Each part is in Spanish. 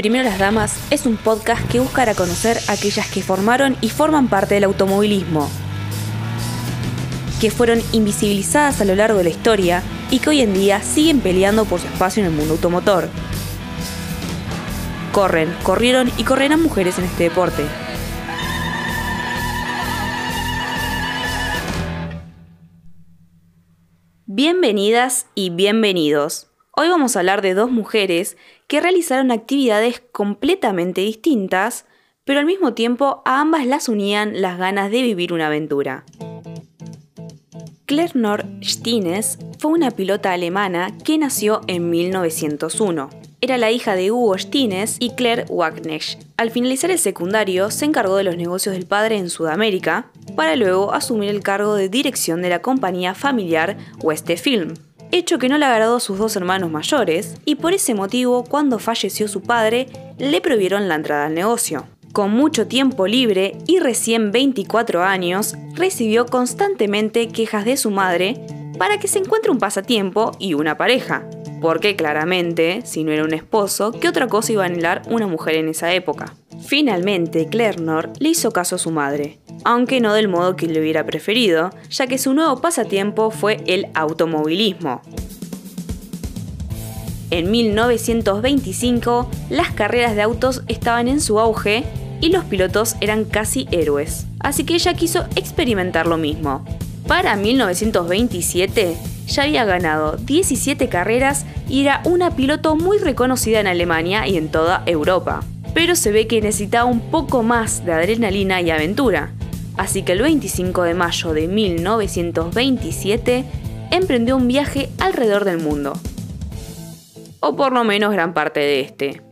Primero las Damas es un podcast que buscará conocer a aquellas que formaron y forman parte del automovilismo, que fueron invisibilizadas a lo largo de la historia y que hoy en día siguen peleando por su espacio en el mundo automotor. Corren, corrieron y correrán mujeres en este deporte. Bienvenidas y bienvenidos. Hoy vamos a hablar de dos mujeres que realizaron actividades completamente distintas, pero al mismo tiempo a ambas las unían las ganas de vivir una aventura. Claire Nord Stines fue una pilota alemana que nació en 1901. Era la hija de Hugo Stines y Claire Wagnecht. Al finalizar el secundario, se encargó de los negocios del padre en Sudamérica, para luego asumir el cargo de dirección de la compañía familiar Weste Film hecho que no le agradó a sus dos hermanos mayores, y por ese motivo, cuando falleció su padre, le prohibieron la entrada al negocio. Con mucho tiempo libre y recién 24 años, recibió constantemente quejas de su madre para que se encuentre un pasatiempo y una pareja, porque claramente, si no era un esposo, ¿qué otra cosa iba a anhelar una mujer en esa época? Finalmente, Clernor le hizo caso a su madre, aunque no del modo que le hubiera preferido, ya que su nuevo pasatiempo fue el automovilismo. En 1925, las carreras de autos estaban en su auge y los pilotos eran casi héroes, así que ella quiso experimentar lo mismo. Para 1927, ya había ganado 17 carreras y era una piloto muy reconocida en Alemania y en toda Europa. Pero se ve que necesitaba un poco más de adrenalina y aventura, así que el 25 de mayo de 1927 emprendió un viaje alrededor del mundo. O por lo menos gran parte de este.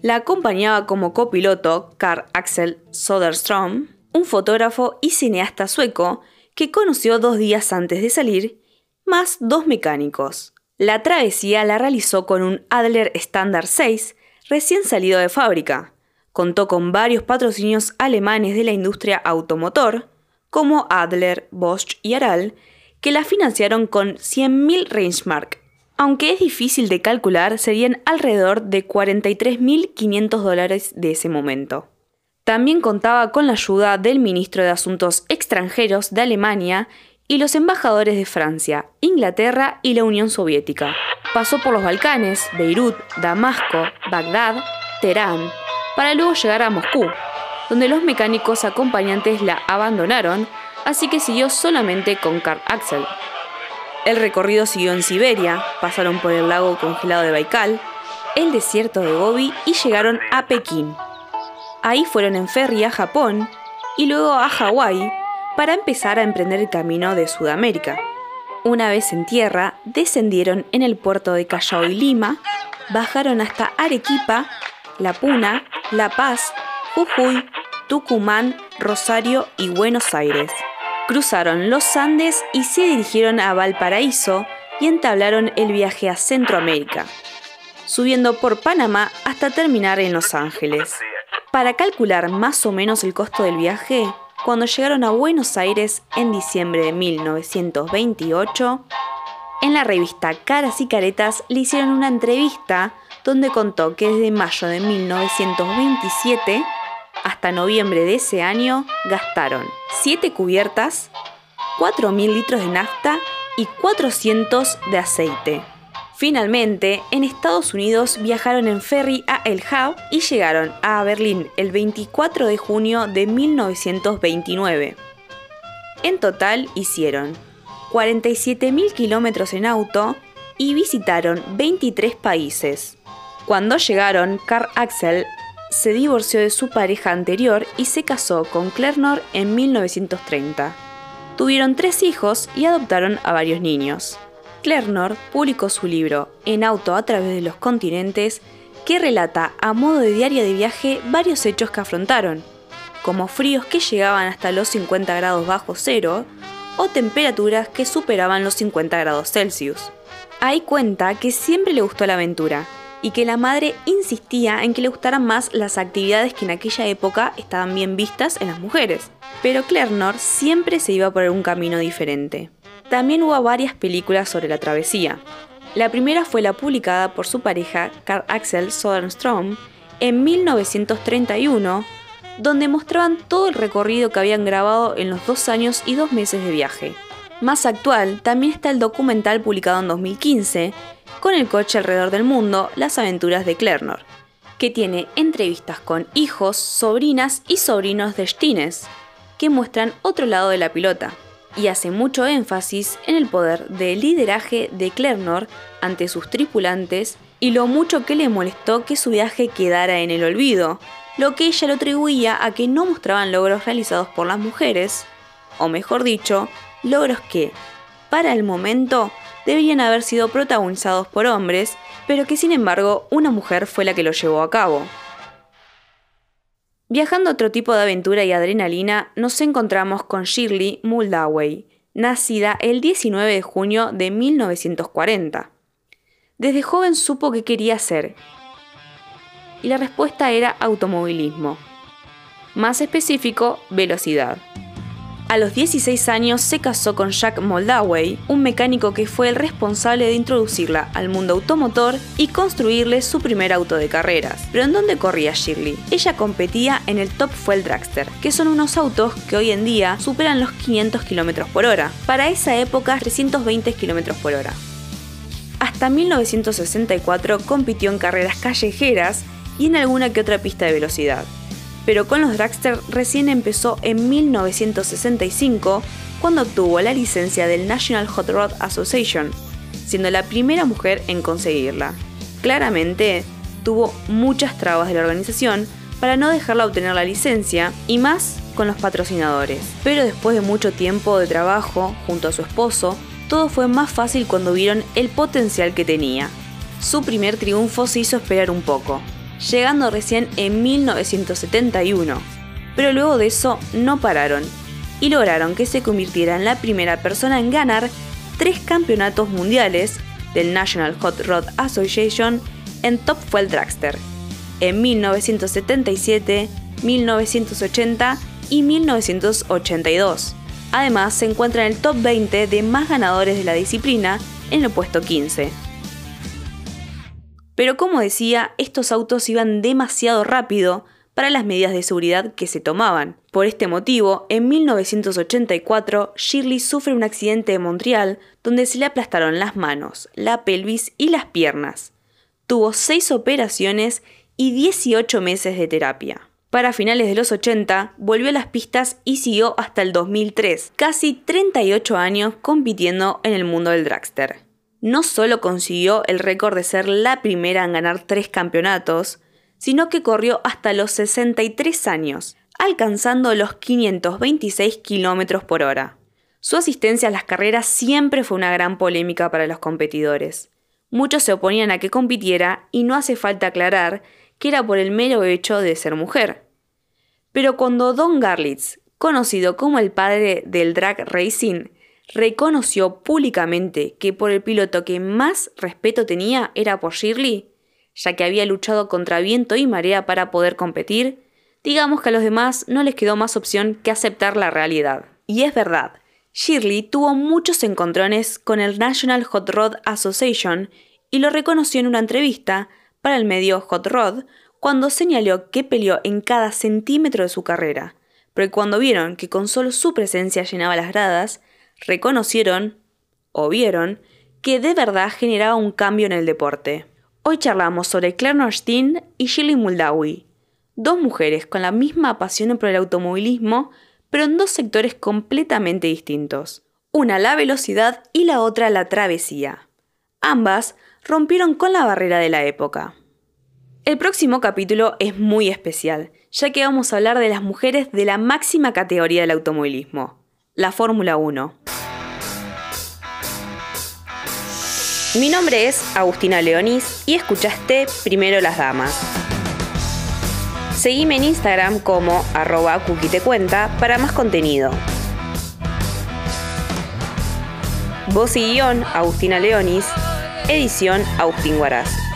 La acompañaba como copiloto Carl Axel Soderstrom, un fotógrafo y cineasta sueco que conoció dos días antes de salir, más dos mecánicos. La travesía la realizó con un Adler Standard 6 recién salido de fábrica, Contó con varios patrocinios alemanes de la industria automotor, como Adler, Bosch y Aral, que la financiaron con 100.000 Reichsmark. Aunque es difícil de calcular, serían alrededor de 43.500 dólares de ese momento. También contaba con la ayuda del ministro de Asuntos Extranjeros de Alemania y los embajadores de Francia, Inglaterra y la Unión Soviética. Pasó por los Balcanes, Beirut, Damasco, Bagdad, Teherán, para luego llegar a Moscú, donde los mecánicos acompañantes la abandonaron, así que siguió solamente con Karl Axel. El recorrido siguió en Siberia, pasaron por el lago congelado de Baikal, el desierto de Gobi y llegaron a Pekín. Ahí fueron en ferry a Japón y luego a Hawái para empezar a emprender el camino de Sudamérica. Una vez en tierra, descendieron en el puerto de Callao y Lima, bajaron hasta Arequipa, La Puna la Paz, Jujuy, Tucumán, Rosario y Buenos Aires. Cruzaron los Andes y se dirigieron a Valparaíso y entablaron el viaje a Centroamérica, subiendo por Panamá hasta terminar en Los Ángeles. Para calcular más o menos el costo del viaje, cuando llegaron a Buenos Aires en diciembre de 1928, en la revista Caras y Caretas le hicieron una entrevista donde contó que desde mayo de 1927 hasta noviembre de ese año gastaron 7 cubiertas, 4.000 litros de nafta y 400 de aceite. Finalmente, en Estados Unidos viajaron en ferry a El Havre y llegaron a Berlín el 24 de junio de 1929. En total hicieron 47.000 kilómetros en auto y visitaron 23 países. Cuando llegaron, Carl Axel se divorció de su pareja anterior y se casó con Claire en 1930. Tuvieron tres hijos y adoptaron a varios niños. Claire publicó su libro En auto a través de los continentes, que relata a modo de diario de viaje varios hechos que afrontaron, como fríos que llegaban hasta los 50 grados bajo cero o temperaturas que superaban los 50 grados Celsius. Ahí cuenta que siempre le gustó la aventura y que la madre insistía en que le gustaran más las actividades que en aquella época estaban bien vistas en las mujeres. Pero Claire siempre se iba por un camino diferente. También hubo varias películas sobre la travesía. La primera fue la publicada por su pareja Carl Axel Soderstrom en 1931, donde mostraban todo el recorrido que habían grabado en los dos años y dos meses de viaje. Más actual, también está el documental publicado en 2015, con el coche alrededor del mundo, Las aventuras de Klernor, que tiene entrevistas con hijos, sobrinas y sobrinos de Stines, que muestran otro lado de la pilota, y hace mucho énfasis en el poder de lideraje de Klernor ante sus tripulantes y lo mucho que le molestó que su viaje quedara en el olvido, lo que ella lo atribuía a que no mostraban logros realizados por las mujeres, o mejor dicho, logros que, para el momento, deberían haber sido protagonizados por hombres, pero que sin embargo una mujer fue la que lo llevó a cabo. Viajando a otro tipo de aventura y adrenalina, nos encontramos con Shirley Muldaway, nacida el 19 de junio de 1940. Desde joven supo que quería ser, y la respuesta era automovilismo. Más específico, velocidad. A los 16 años se casó con Jack Moldaway, un mecánico que fue el responsable de introducirla al mundo automotor y construirle su primer auto de carreras. Pero ¿en dónde corría Shirley? Ella competía en el Top Fuel Dragster, que son unos autos que hoy en día superan los 500 km por hora. Para esa época, 320 km por hora. Hasta 1964 compitió en carreras callejeras y en alguna que otra pista de velocidad pero con los dragster recién empezó en 1965 cuando obtuvo la licencia del National Hot Rod Association, siendo la primera mujer en conseguirla. Claramente, tuvo muchas trabas de la organización para no dejarla obtener la licencia y más con los patrocinadores. Pero después de mucho tiempo de trabajo junto a su esposo, todo fue más fácil cuando vieron el potencial que tenía. Su primer triunfo se hizo esperar un poco, llegando recién en 1971. Pero luego de eso no pararon y lograron que se convirtiera en la primera persona en ganar tres campeonatos mundiales del National Hot Rod Association en Top Fuel Dragster en 1977, 1980 y 1982. Además, se encuentra en el top 20 de más ganadores de la disciplina en el puesto 15. Pero como decía, estos autos iban demasiado rápido para las medidas de seguridad que se tomaban. Por este motivo, en 1984, Shirley sufre un accidente en Montreal donde se le aplastaron las manos, la pelvis y las piernas. Tuvo 6 operaciones y 18 meses de terapia. Para finales de los 80, volvió a las pistas y siguió hasta el 2003, casi 38 años compitiendo en el mundo del dragster no solo consiguió el récord de ser la primera en ganar tres campeonatos, sino que corrió hasta los 63 años, alcanzando los 526 km por hora. Su asistencia a las carreras siempre fue una gran polémica para los competidores. Muchos se oponían a que compitiera y no hace falta aclarar que era por el mero hecho de ser mujer. Pero cuando Don Garlitz, conocido como el padre del drag racing, reconoció públicamente que por el piloto que más respeto tenía era por Shirley, ya que había luchado contra viento y marea para poder competir, digamos que a los demás no les quedó más opción que aceptar la realidad. Y es verdad, Shirley tuvo muchos encontrones con el National Hot Rod Association y lo reconoció en una entrevista para el medio Hot Rod cuando señaló que peleó en cada centímetro de su carrera, pero cuando vieron que con solo su presencia llenaba las gradas, reconocieron o vieron que de verdad generaba un cambio en el deporte. Hoy charlamos sobre Claire Norstein y Shirley Muldawi, dos mujeres con la misma pasión por el automovilismo, pero en dos sectores completamente distintos. Una la velocidad y la otra la travesía. Ambas rompieron con la barrera de la época. El próximo capítulo es muy especial, ya que vamos a hablar de las mujeres de la máxima categoría del automovilismo, la Fórmula 1. Mi nombre es Agustina Leonis y escuchaste Primero las Damas. Seguime en Instagram como arroba cuenta para más contenido. Voz y guion Agustina Leonis, edición Agustín Guaraz.